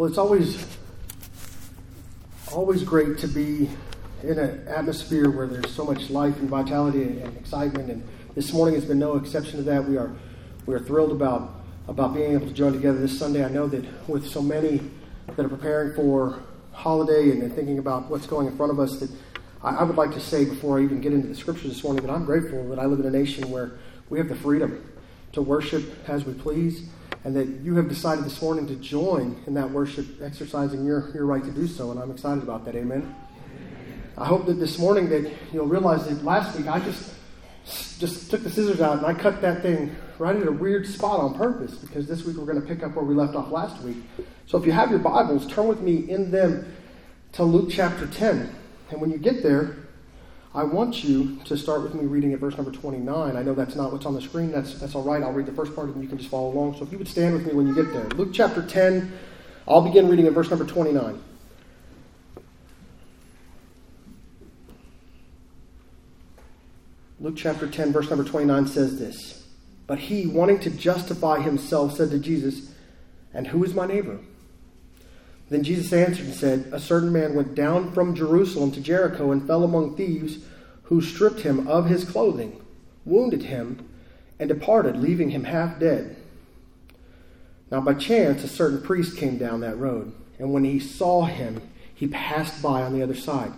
Well, it's always always great to be in an atmosphere where there's so much life and vitality and, and excitement. And this morning has been no exception to that. We are we are thrilled about about being able to join together this Sunday. I know that with so many that are preparing for holiday and, thinking about what's going in front of us, that I, I would like to say before I even get into the scriptures this morning that I'm grateful that I live in a nation where we have the freedom to worship as we please and that you have decided this morning to join in that worship, exercising your, your right to do so, and I'm excited about that. Amen. I hope that this morning that you'll realize that last week I just just took the scissors out and I cut that thing right at a weird spot on purpose because this week we're going to pick up where we left off last week. So if you have your Bibles, turn with me in them to Luke chapter 10. And when you get there, I want you to start with me reading at verse number 29. I know that's not what's on the screen. That's, that's all right. I'll read the first part and you can just follow along. So if you would stand with me when you get there. Luke chapter 10, I'll begin reading at verse number 29. Luke chapter 10, verse number 29 says this But he, wanting to justify himself, said to Jesus, And who is my neighbor? Then Jesus answered and said, A certain man went down from Jerusalem to Jericho and fell among thieves, who stripped him of his clothing, wounded him, and departed, leaving him half dead. Now by chance a certain priest came down that road, and when he saw him, he passed by on the other side.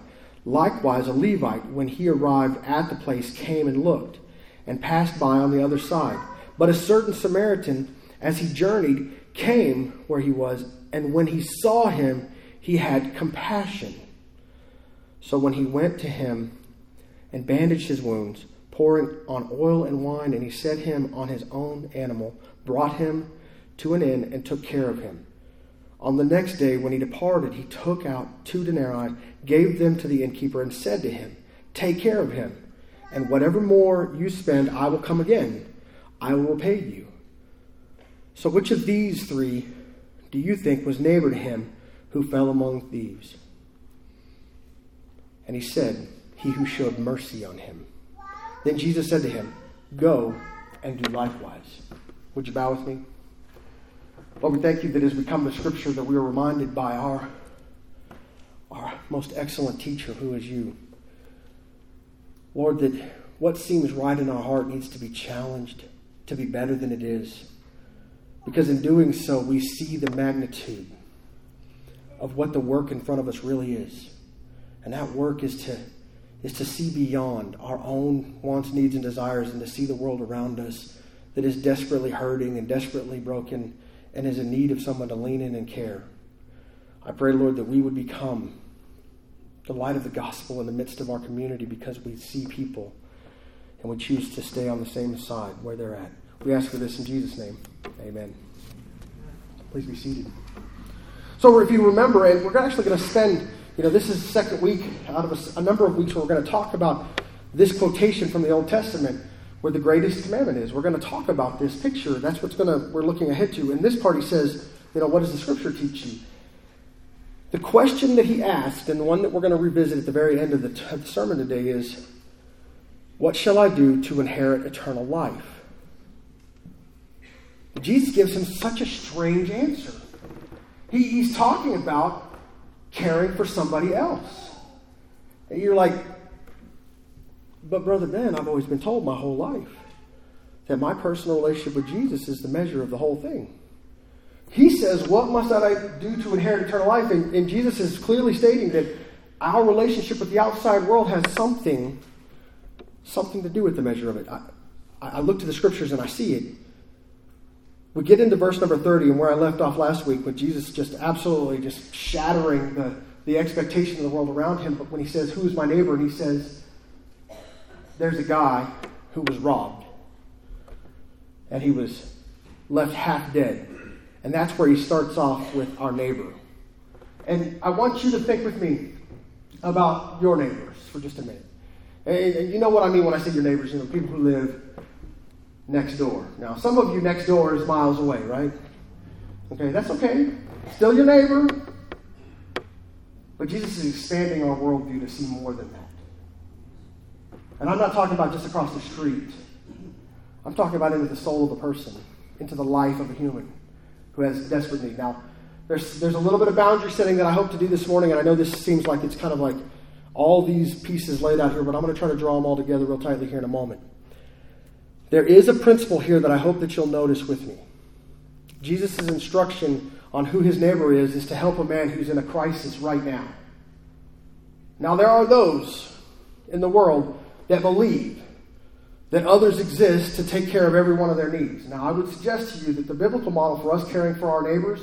Likewise, a Levite, when he arrived at the place, came and looked, and passed by on the other side. But a certain Samaritan, as he journeyed, came where he was and when he saw him, he had compassion. So when he went to him and bandaged his wounds, pouring on oil and wine, and he set him on his own animal, brought him to an inn, and took care of him. On the next day, when he departed, he took out two denarii, gave them to the innkeeper, and said to him, Take care of him, and whatever more you spend, I will come again. I will repay you. So, which of these three do you think was neighbor to him who fell among thieves? And he said, He who showed mercy on him. Then Jesus said to him, Go and do likewise. Would you bow with me? Lord, we thank you that as we come to Scripture that we are reminded by our, our most excellent teacher, who is you. Lord, that what seems right in our heart needs to be challenged to be better than it is. Because in doing so, we see the magnitude of what the work in front of us really is. And that work is to, is to see beyond our own wants, needs, and desires and to see the world around us that is desperately hurting and desperately broken and is in need of someone to lean in and care. I pray, Lord, that we would become the light of the gospel in the midst of our community because we see people and we choose to stay on the same side where they're at. We ask for this in Jesus' name. Amen. Please be seated. So, if you remember, and we're actually going to spend, you know, this is the second week out of a, a number of weeks where we're going to talk about this quotation from the Old Testament where the greatest commandment is. We're going to talk about this picture. That's what's going to we're looking ahead to. And this part he says, you know, what does the scripture teach you? The question that he asked, and the one that we're going to revisit at the very end of the, t- of the sermon today is, what shall I do to inherit eternal life? Jesus gives him such a strange answer. He, he's talking about caring for somebody else. And you're like, but Brother Ben, I've always been told my whole life that my personal relationship with Jesus is the measure of the whole thing. He says, What must I do to inherit eternal life? And, and Jesus is clearly stating that our relationship with the outside world has something, something to do with the measure of it. I, I look to the scriptures and I see it. We get into verse number 30 and where I left off last week with Jesus just absolutely just shattering the, the expectation of the world around him. But when he says, Who's my neighbor? And he says, There's a guy who was robbed. And he was left half dead. And that's where he starts off with our neighbor. And I want you to think with me about your neighbors for just a minute. And, and you know what I mean when I say your neighbors, you know, people who live next door. Now, some of you next door is miles away, right? Okay, that's okay. Still your neighbor. But Jesus is expanding our worldview to see more than that. And I'm not talking about just across the street. I'm talking about into the soul of a person, into the life of a human who has desperate need. Now, There's, there's a little bit of boundary setting that I hope to do this morning, and I know this seems like it's kind of like all these pieces laid out here, but I'm going to try to draw them all together real tightly here in a moment. There is a principle here that I hope that you'll notice with me. Jesus' instruction on who his neighbor is is to help a man who's in a crisis right now. Now, there are those in the world that believe that others exist to take care of every one of their needs. Now, I would suggest to you that the biblical model for us caring for our neighbors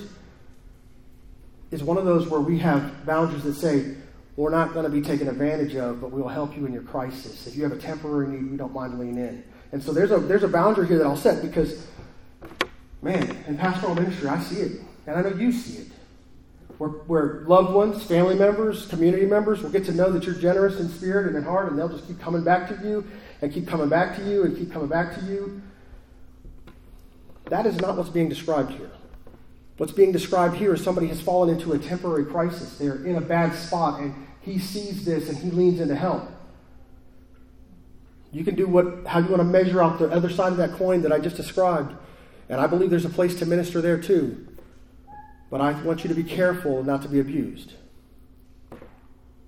is one of those where we have boundaries that say, we're not going to be taken advantage of, but we will help you in your crisis. If you have a temporary need, we don't mind leaning in. And so there's a, there's a boundary here that I'll set because, man, in pastoral ministry, I see it. And I know you see it. Where, where loved ones, family members, community members will get to know that you're generous in spirit and in heart, and they'll just keep coming back to you and keep coming back to you and keep coming back to you. That is not what's being described here. What's being described here is somebody has fallen into a temporary crisis. They're in a bad spot, and he sees this and he leans in to help. You can do what how you want to measure out the other side of that coin that I just described. And I believe there's a place to minister there too. But I want you to be careful not to be abused.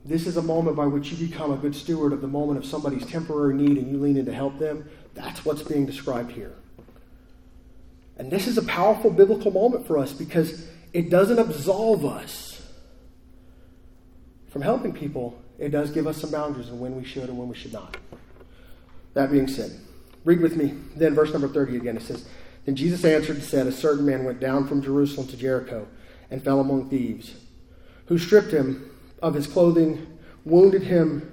This is a moment by which you become a good steward of the moment of somebody's temporary need and you lean in to help them. That's what's being described here. And this is a powerful biblical moment for us because it doesn't absolve us from helping people. It does give us some boundaries on when we should and when we should not. That being said, read with me then verse number 30 again. It says, Then Jesus answered and said, A certain man went down from Jerusalem to Jericho and fell among thieves, who stripped him of his clothing, wounded him,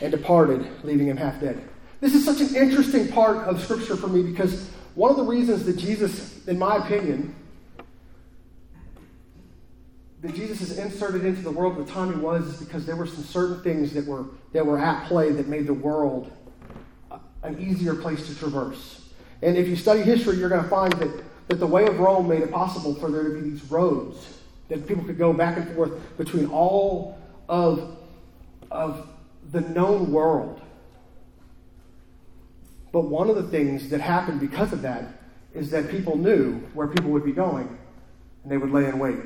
and departed, leaving him half dead. This is such an interesting part of Scripture for me because one of the reasons that Jesus, in my opinion, that Jesus is inserted into the world at the time he was is because there were some certain things that were, that were at play that made the world an easier place to traverse. And if you study history, you're going to find that, that the way of Rome made it possible for there to be these roads that people could go back and forth between all of, of the known world. But one of the things that happened because of that is that people knew where people would be going and they would lay in wait.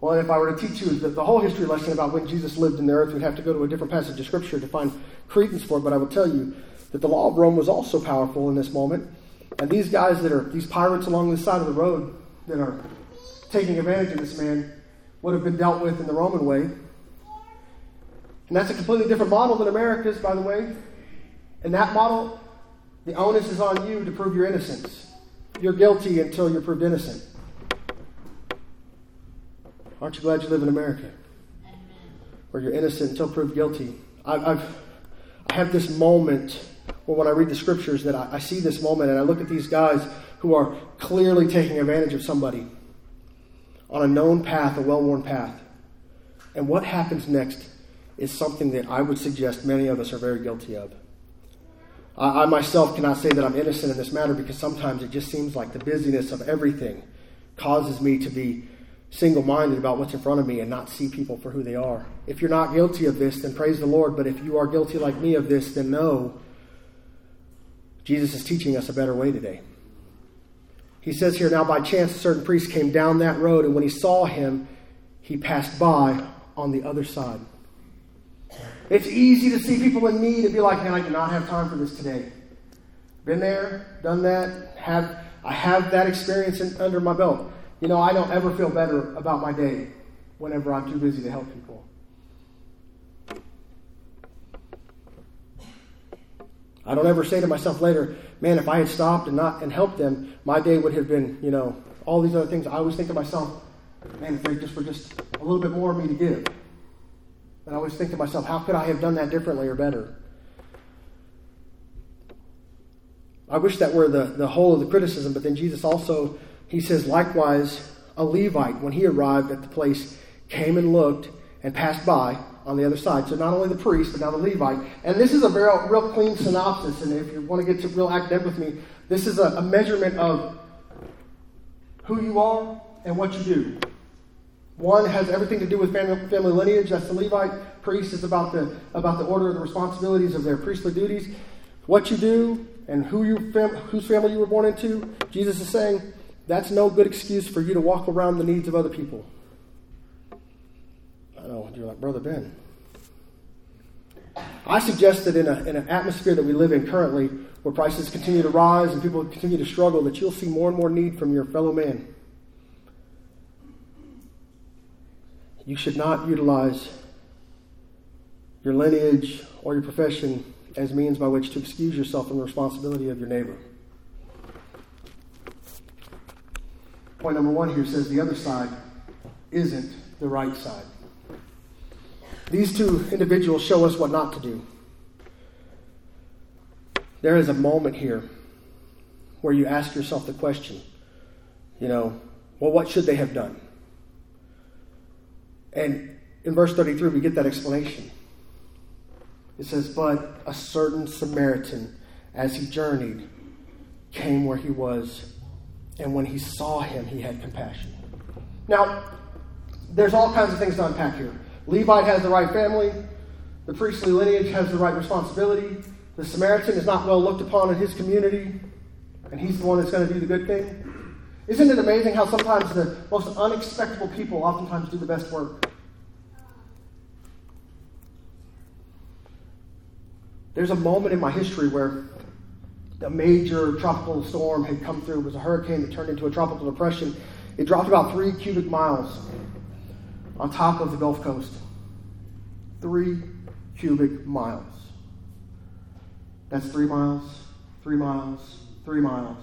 Well, if I were to teach you the, the whole history lesson about when Jesus lived in the earth, we'd have to go to a different passage of Scripture to find credence for it. But I will tell you that the law of Rome was also powerful in this moment. And these guys that are, these pirates along the side of the road that are taking advantage of this man would have been dealt with in the Roman way. And that's a completely different model than America's, by the way. In that model, the onus is on you to prove your innocence. You're guilty until you're proved innocent. Aren't you glad you live in America? Where you're innocent until proved guilty. I've, I've, I have this moment where when I read the scriptures that I, I see this moment and I look at these guys who are clearly taking advantage of somebody on a known path, a well worn path. And what happens next is something that I would suggest many of us are very guilty of. I, I myself cannot say that I'm innocent in this matter because sometimes it just seems like the busyness of everything causes me to be single minded about what's in front of me and not see people for who they are. If you're not guilty of this, then praise the Lord. But if you are guilty like me of this, then know Jesus is teaching us a better way today. He says here, now by chance a certain priest came down that road, and when he saw him, he passed by on the other side. It's easy to see people in need and be like, man, I do not have time for this today. Been there, done that, have I have that experience in, under my belt. You know, I don't ever feel better about my day whenever I'm too busy to help people. I don't ever say to myself later, man, if I had stopped and not and helped them, my day would have been, you know, all these other things. I always think to myself, man, if they just were just a little bit more of me to give. And I always think to myself, how could I have done that differently or better? I wish that were the, the whole of the criticism, but then Jesus also he says, likewise, a Levite, when he arrived at the place, came and looked and passed by on the other side. So not only the priest, but now the Levite. And this is a very, real clean synopsis. And if you want to get to real academic with me, this is a, a measurement of who you are and what you do. One has everything to do with family, family lineage. That's the Levite. Priest is about the, about the order and the responsibilities of their priestly duties. What you do and who you whose family you were born into. Jesus is saying, that's no good excuse for you to walk around the needs of other people. I know, you're like, Brother Ben. I suggest that in, a, in an atmosphere that we live in currently, where prices continue to rise and people continue to struggle, that you'll see more and more need from your fellow man. You should not utilize your lineage or your profession as means by which to excuse yourself from the responsibility of your neighbor. Point number one here says the other side isn't the right side. These two individuals show us what not to do. There is a moment here where you ask yourself the question, you know, well, what should they have done? And in verse 33, we get that explanation. It says, But a certain Samaritan, as he journeyed, came where he was, and when he saw him, he had compassion. Now, there's all kinds of things to unpack here. Levite has the right family, the priestly lineage has the right responsibility, the Samaritan is not well looked upon in his community, and he's the one that's going to do the good thing. Isn't it amazing how sometimes the most unexpected people oftentimes do the best work? There's a moment in my history where a major tropical storm had come through. It was a hurricane that turned into a tropical depression. It dropped about three cubic miles on top of the Gulf Coast. Three cubic miles. That's three miles, three miles, three miles.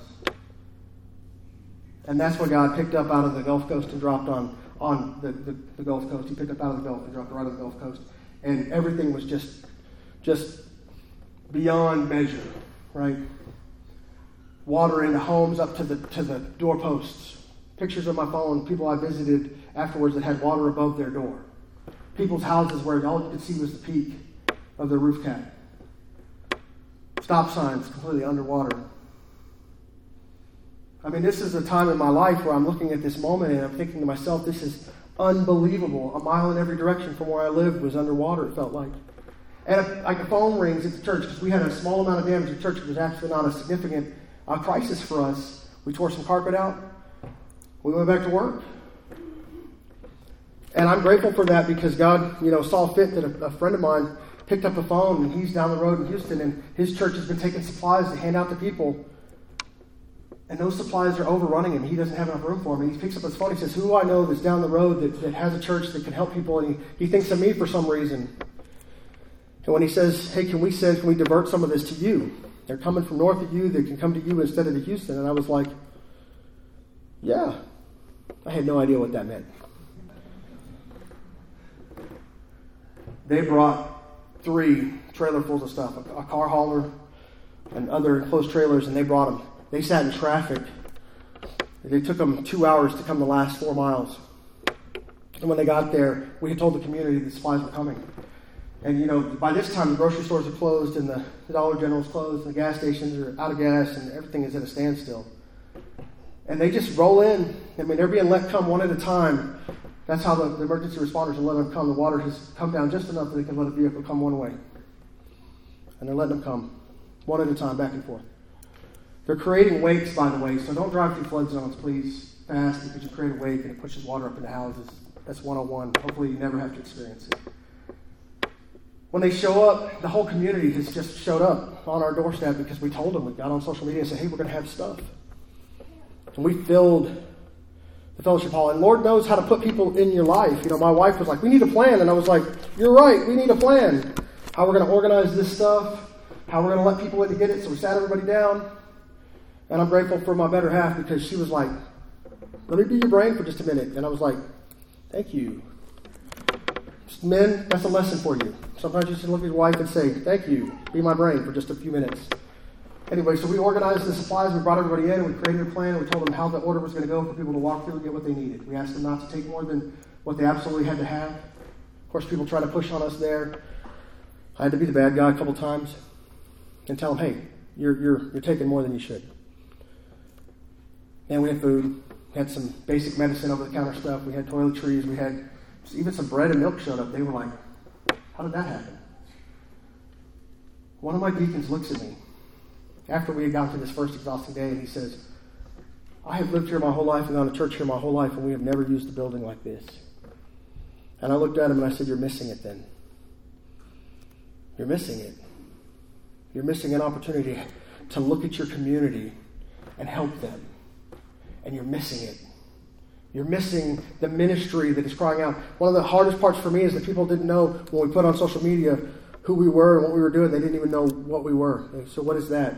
And that's what God picked up out of the Gulf Coast and dropped on, on the, the, the Gulf Coast. He picked up out of the Gulf and dropped right on the Gulf Coast. And everything was just, just beyond measure, right? Water into homes up to the, to the doorposts. Pictures on my phone, people I visited afterwards that had water above their door. People's houses where all you could see was the peak of their roof cap. Stop signs completely underwater. I mean, this is a time in my life where I'm looking at this moment and I'm thinking to myself, this is unbelievable. A mile in every direction from where I lived was underwater, it felt like. And if, like a phone rings at the church because we had a small amount of damage at church. It was actually not a significant uh, crisis for us. We tore some carpet out. We went back to work. And I'm grateful for that because God, you know, saw fit that a, a friend of mine picked up a phone and he's down the road in Houston and his church has been taking supplies to hand out to people. And those supplies are overrunning him. He doesn't have enough room for them. And he picks up his phone. He says, Who do I know that's down the road that, that has a church that can help people? And he, he thinks of me for some reason. And when he says, Hey, can we send, can we divert some of this to you? They're coming from north of you, they can come to you instead of to Houston. And I was like, Yeah. I had no idea what that meant. They brought three trailerfuls of stuff a, a car hauler and other enclosed trailers, and they brought them. They sat in traffic. They took them two hours to come the last four miles. And when they got there, we had told the community the supplies were coming. And you know, by this time the grocery stores are closed and the, the Dollar General is closed and the gas stations are out of gas and everything is at a standstill. And they just roll in. I mean, they're being let come one at a time. That's how the, the emergency responders are letting them come. The water has come down just enough that they can let a vehicle come one way. And they're letting them come one at a time, back and forth. They're creating wakes, by the way, so don't drive through flood zones, please, fast, because you create a wake and it pushes water up into houses. That's 101. Hopefully, you never have to experience it. When they show up, the whole community has just showed up on our doorstep because we told them. We got on social media and said, hey, we're going to have stuff. And we filled the fellowship hall. And Lord knows how to put people in your life. You know, my wife was like, we need a plan. And I was like, you're right, we need a plan. How we're going to organize this stuff, how we're going to let people in to get it. So we sat everybody down. And I'm grateful for my better half because she was like, let me be your brain for just a minute. And I was like, thank you. Men, that's a lesson for you. Sometimes you should look at your wife and say, Thank you, be my brain for just a few minutes. Anyway, so we organized the supplies, we brought everybody in, and we created a plan, we told them how the order was going to go for people to walk through and get what they needed. We asked them not to take more than what they absolutely had to have. Of course, people try to push on us there. I had to be the bad guy a couple times and tell them, hey, you're, you're, you're taking more than you should. And we had food. We had some basic medicine over the counter stuff. We had toiletries. We had even some bread and milk showed up. They were like, how did that happen? One of my deacons looks at me after we had gotten through this first exhausting day and he says, I have lived here my whole life and gone to church here my whole life, and we have never used the building like this. And I looked at him and I said, You're missing it then. You're missing it. You're missing an opportunity to look at your community and help them. And you're missing it. You're missing the ministry that is crying out. One of the hardest parts for me is that people didn't know when we put on social media who we were and what we were doing. They didn't even know what we were. So, what is that?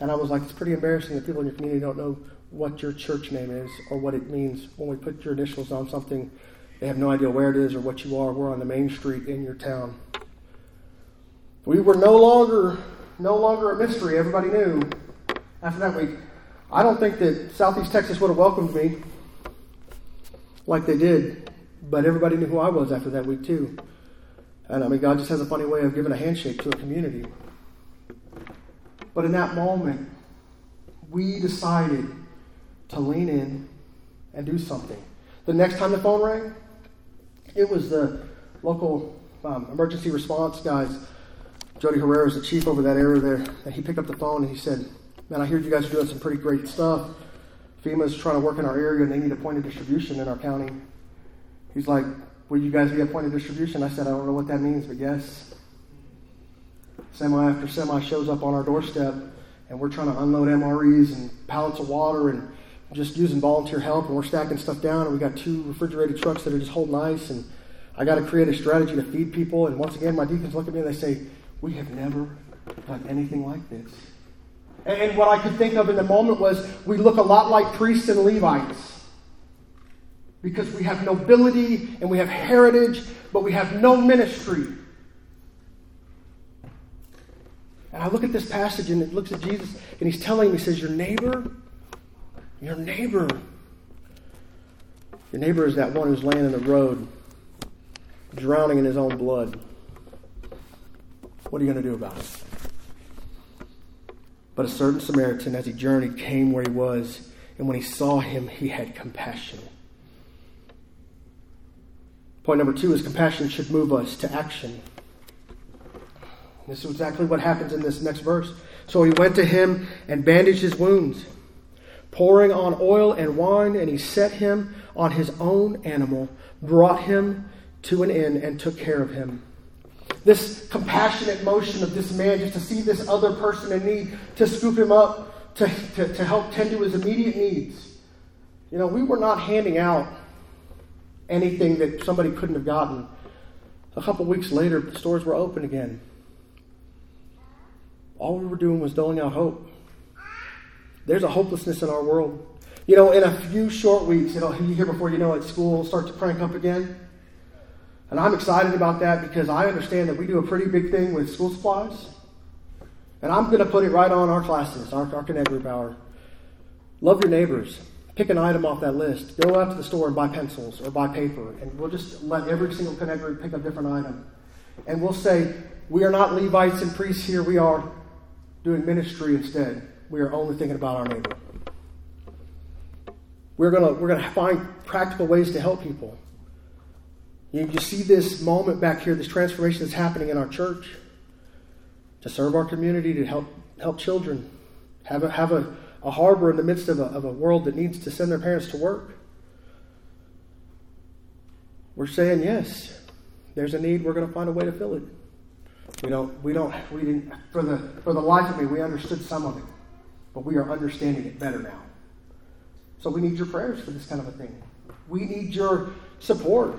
And I was like, it's pretty embarrassing that people in your community don't know what your church name is or what it means. When we put your initials on something, they have no idea where it is or what you are. We're on the main street in your town. We were no longer no longer a mystery. Everybody knew after that week. I don't think that Southeast Texas would have welcomed me like they did, but everybody knew who I was after that week too. And I mean, God just has a funny way of giving a handshake to a community. But in that moment, we decided to lean in and do something. The next time the phone rang, it was the local um, emergency response guys. Jody Herrera is the chief over that area there. And he picked up the phone and he said, Man, I hear you guys are doing some pretty great stuff. FEMA's trying to work in our area and they need a point of distribution in our county. He's like, Will you guys be a point of distribution? I said, I don't know what that means, but yes. Semi after semi shows up on our doorstep and we're trying to unload MREs and pallets of water and just using volunteer help and we're stacking stuff down and we got two refrigerated trucks that are just holding ice and I got to create a strategy to feed people and once again my deacons look at me and they say we have never done anything like this and what I could think of in the moment was we look a lot like priests and Levites because we have nobility and we have heritage but we have no ministry and I look at this passage and it looks at Jesus and he's telling me, he says, Your neighbor your neighbor. Your neighbor is that one who's laying in the road, drowning in his own blood. What are you going to do about it? But a certain Samaritan, as he journeyed, came where he was, and when he saw him, he had compassion. Point number two is compassion should move us to action. This is exactly what happens in this next verse. So he went to him and bandaged his wounds pouring on oil and wine, and he set him on his own animal, brought him to an inn, and took care of him. This compassionate motion of this man just to see this other person in need, to scoop him up, to, to, to help tend to his immediate needs. You know, we were not handing out anything that somebody couldn't have gotten. A couple weeks later, the stores were open again. All we were doing was doling out hope. There's a hopelessness in our world. You know, in a few short weeks, it'll you hear before you know it, school will start to crank up again. And I'm excited about that because I understand that we do a pretty big thing with school supplies. And I'm going to put it right on our classes, our, our Connect group hour. Love your neighbors. Pick an item off that list. Go out to the store and buy pencils or buy paper. And we'll just let every single Connect group pick a different item. And we'll say, we are not Levites and priests here. We are doing ministry instead we are only thinking about our neighbor. We're going we're gonna find practical ways to help people. You, you see this moment back here, this transformation that's happening in our church to serve our community, to help, help children, have a, have a, a harbor in the midst of a, of a world that needs to send their parents to work. We're saying, yes, there's a need, we're going to find a way to fill it. We don't, we don't, we didn't, for the, for the life of me, we understood some of it but we are understanding it better now. So we need your prayers for this kind of a thing. We need your support.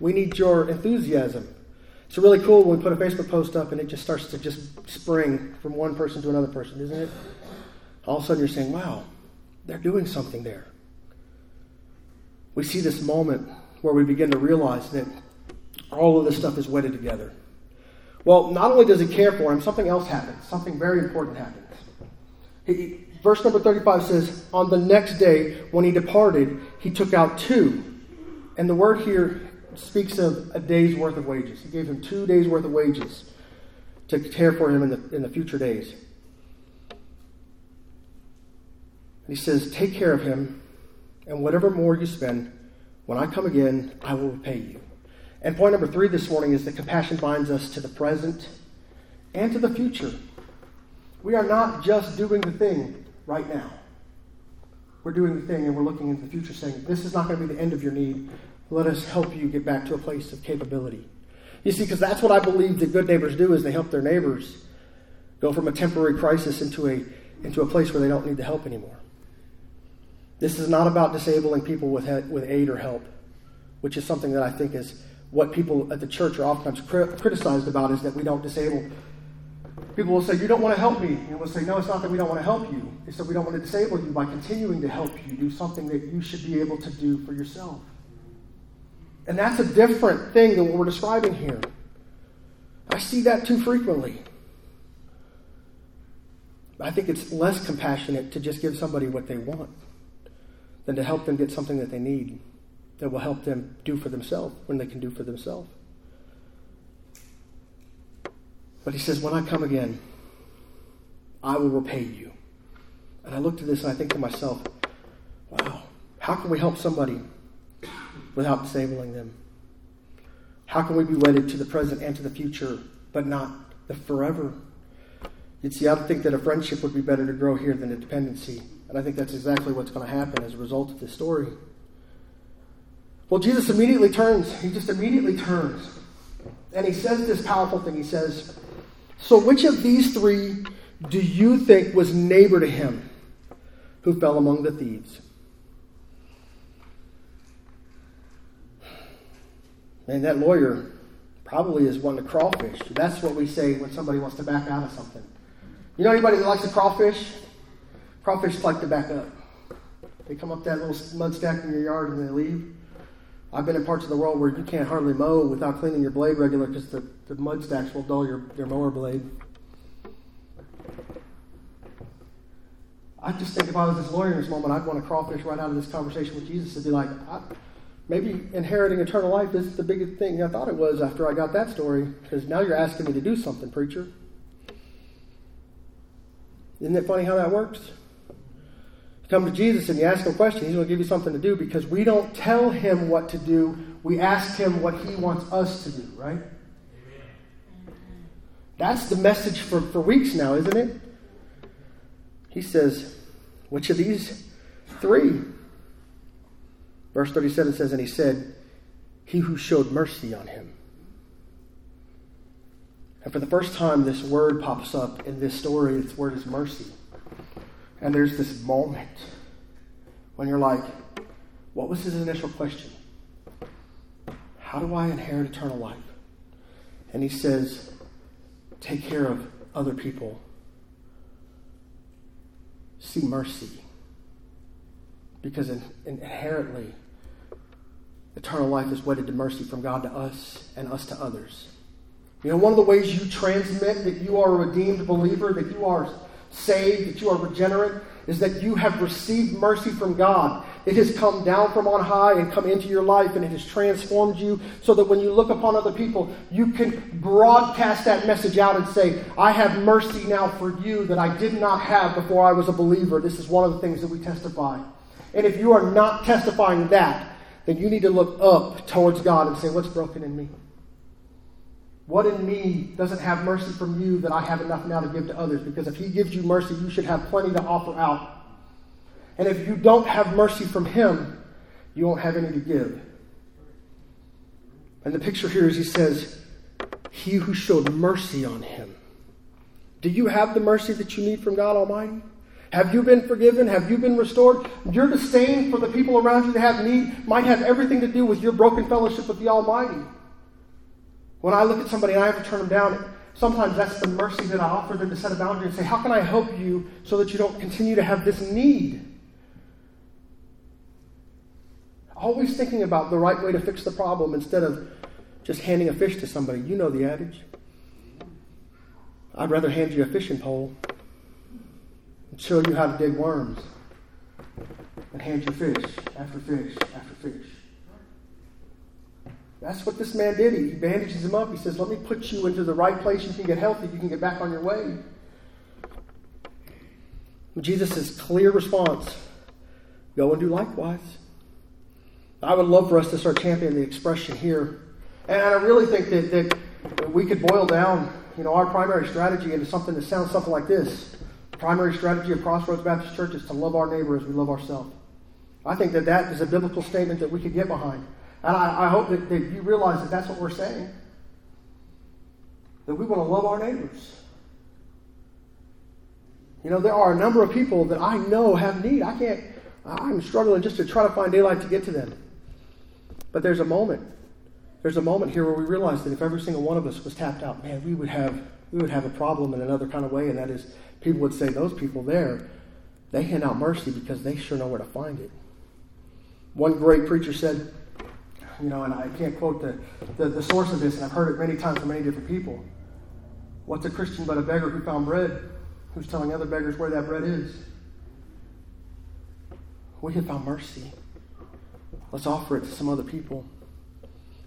We need your enthusiasm. It's really cool when we put a Facebook post up and it just starts to just spring from one person to another person, isn't it? All of a sudden you're saying, wow, they're doing something there. We see this moment where we begin to realize that all of this stuff is wedded together. Well, not only does he care for him, something else happens. Something very important happens. He, verse number 35 says, On the next day, when he departed, he took out two. And the word here speaks of a day's worth of wages. He gave him two days' worth of wages to care for him in the, in the future days. he says, Take care of him, and whatever more you spend, when I come again, I will repay you. And point number three this morning is that compassion binds us to the present and to the future. We are not just doing the thing right now. we're doing the thing and we're looking into the future saying, this is not going to be the end of your need. Let us help you get back to a place of capability. You see, because that's what I believe that good neighbors do is they help their neighbors go from a temporary crisis into a, into a place where they don't need the help anymore. This is not about disabling people with, with aid or help, which is something that I think is what people at the church are oftentimes criticized about is that we don't disable. People will say, You don't want to help me. And we'll say, No, it's not that we don't want to help you. It's that we don't want to disable you by continuing to help you do something that you should be able to do for yourself. And that's a different thing than what we're describing here. I see that too frequently. I think it's less compassionate to just give somebody what they want than to help them get something that they need that will help them do for themselves when they can do for themselves. But he says, When I come again, I will repay you. And I look to this and I think to myself, wow, how can we help somebody without disabling them? How can we be wedded to the present and to the future, but not the forever? You'd see, I think that a friendship would be better to grow here than a dependency. And I think that's exactly what's going to happen as a result of this story. Well, Jesus immediately turns. He just immediately turns. And he says this powerful thing. He says, So which of these three do you think was neighbor to him who fell among the thieves? And that lawyer probably is one to crawfish. That's what we say when somebody wants to back out of something. You know anybody that likes to crawfish? Crawfish like to back up. They come up that little mud stack in your yard and they leave. I've been in parts of the world where you can't hardly mow without cleaning your blade regular because the, the mud stacks will dull your, your mower blade. I just think if I was this lawyer in this moment, I'd want to crawfish right out of this conversation with Jesus and be like, maybe inheriting eternal life isn't the biggest thing I thought it was after I got that story, because now you're asking me to do something, preacher. Isn't it funny how that works? You come to Jesus and you ask him a question, he's going to give you something to do because we don't tell him what to do. We ask him what he wants us to do, right? That's the message for, for weeks now, isn't it? He says, Which of these three? Verse 37 says, And he said, He who showed mercy on him. And for the first time, this word pops up in this story. This word is mercy. And there's this moment when you're like, what was his initial question? How do I inherit eternal life? And he says, take care of other people. See mercy. Because in, inherently, eternal life is wedded to mercy from God to us and us to others. You know, one of the ways you transmit that you are a redeemed believer, that you are saved, that you are regenerate, is that you have received mercy from God. It has come down from on high and come into your life, and it has transformed you so that when you look upon other people, you can broadcast that message out and say, I have mercy now for you that I did not have before I was a believer. This is one of the things that we testify. And if you are not testifying that, then you need to look up towards God and say, What's broken in me? What in me doesn't have mercy from you that I have enough now to give to others? Because if He gives you mercy, you should have plenty to offer out. And if you don't have mercy from Him, you won't have any to give. And the picture here is He says, He who showed mercy on Him. Do you have the mercy that you need from God Almighty? Have you been forgiven? Have you been restored? Your disdain for the people around you that have need might have everything to do with your broken fellowship with the Almighty. When I look at somebody and I have to turn them down, sometimes that's the mercy that I offer them to set a boundary and say, How can I help you so that you don't continue to have this need? Always thinking about the right way to fix the problem instead of just handing a fish to somebody. You know the adage. I'd rather hand you a fishing pole show you how to dig worms and hand you fish after fish after fish. That's what this man did. He bandages him up. He says, Let me put you into the right place. You can get healthy. You can get back on your way. Jesus' clear response go and do likewise. I would love for us to start championing the expression here. And I really think that, that we could boil down you know, our primary strategy into something that sounds something like this primary strategy of Crossroads Baptist Church is to love our neighbor as we love ourselves. I think that that is a biblical statement that we could get behind. And I, I hope that, that you realize that that's what we're saying. That we want to love our neighbors. You know, there are a number of people that I know have need. I can't, I'm struggling just to try to find daylight to get to them. But there's a moment. There's a moment here where we realize that if every single one of us was tapped out, man, we would have we would have a problem in another kind of way, and that is people would say those people there, they hand out mercy because they sure know where to find it. One great preacher said, you know, and I can't quote the, the, the source of this, and I've heard it many times from many different people. What's a Christian but a beggar who found bread, who's telling other beggars where that bread is? We have found mercy. Let's offer it to some other people.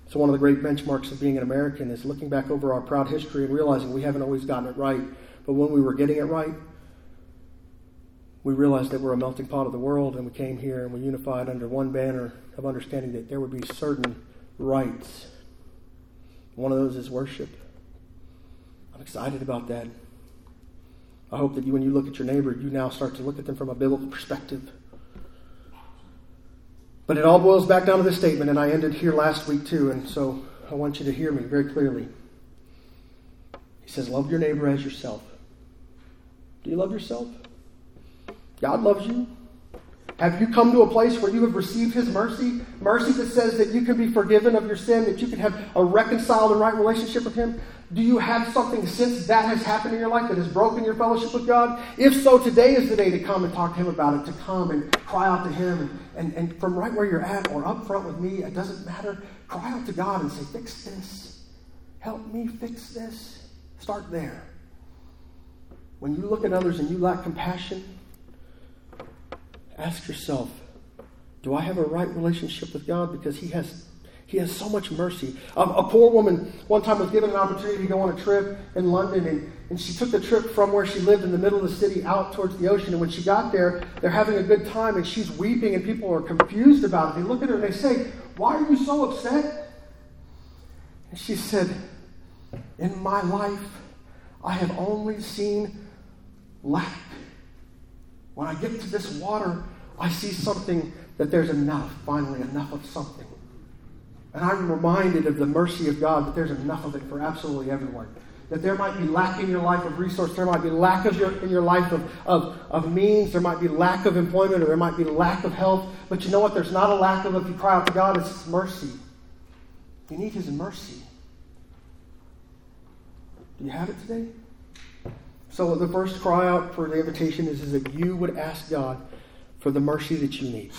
So, one of the great benchmarks of being an American is looking back over our proud history and realizing we haven't always gotten it right. But when we were getting it right, we realized that we're a melting pot of the world, and we came here and we unified under one banner of understanding that there would be certain rights. One of those is worship. I'm excited about that. I hope that you, when you look at your neighbor, you now start to look at them from a biblical perspective. But it all boils back down to this statement, and I ended here last week too, and so I want you to hear me very clearly. He says, Love your neighbor as yourself. Do you love yourself? God loves you. Have you come to a place where you have received His mercy? Mercy that says that you can be forgiven of your sin, that you can have a reconciled and right relationship with Him? Do you have something since that has happened in your life that has broken your fellowship with God? If so, today is the day to come and talk to Him about it, to come and cry out to Him. And, and, and from right where you're at or up front with me, it doesn't matter. Cry out to God and say, Fix this. Help me fix this. Start there. When you look at others and you lack compassion, ask yourself, do I have a right relationship with God? Because He has he has so much mercy. A poor woman one time was given an opportunity to go on a trip in London, and, and she took the trip from where she lived in the middle of the city out towards the ocean. And when she got there, they're having a good time, and she's weeping, and people are confused about it. They look at her and they say, Why are you so upset? And she said, In my life, I have only seen lack. When I get to this water, I see something that there's enough, finally, enough of something. And I'm reminded of the mercy of God that there's enough of it for absolutely everyone. That there might be lack in your life of resource, there might be lack of your, in your life of, of, of means, there might be lack of employment, or there might be lack of health. But you know what? There's not a lack of if you cry out to God, it's His mercy. You need His mercy. Do you have it today? So the first cry out for the invitation is, is that you would ask God for the mercy that you need.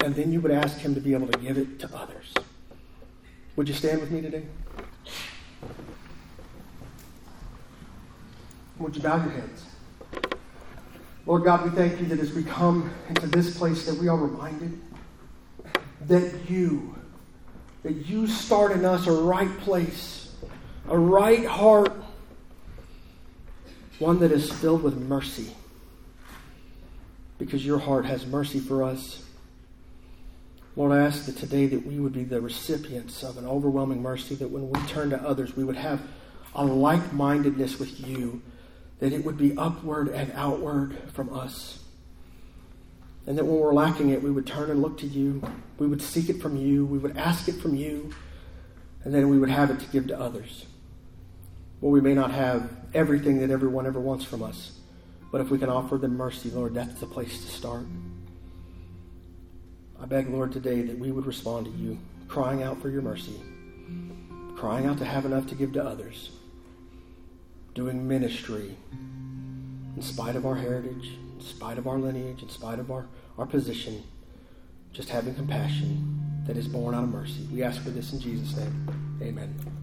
And then you would ask Him to be able to give it to others. Would you stand with me today? Would you bow your heads? Lord God, we thank you that as we come into this place that we are reminded that you, that you start in us a right place, a right heart, one that is filled with mercy. Because your heart has mercy for us. Lord, I ask that today that we would be the recipients of an overwhelming mercy, that when we turn to others, we would have a like mindedness with you, that it would be upward and outward from us. And that when we're lacking it, we would turn and look to you. We would seek it from you. We would ask it from you. And then we would have it to give to others. What we may not have everything that everyone ever wants from us. But if we can offer them mercy, Lord, that's the place to start. I beg, Lord, today that we would respond to you, crying out for your mercy, crying out to have enough to give to others, doing ministry in spite of our heritage, in spite of our lineage, in spite of our, our position, just having compassion that is born out of mercy. We ask for this in Jesus' name. Amen.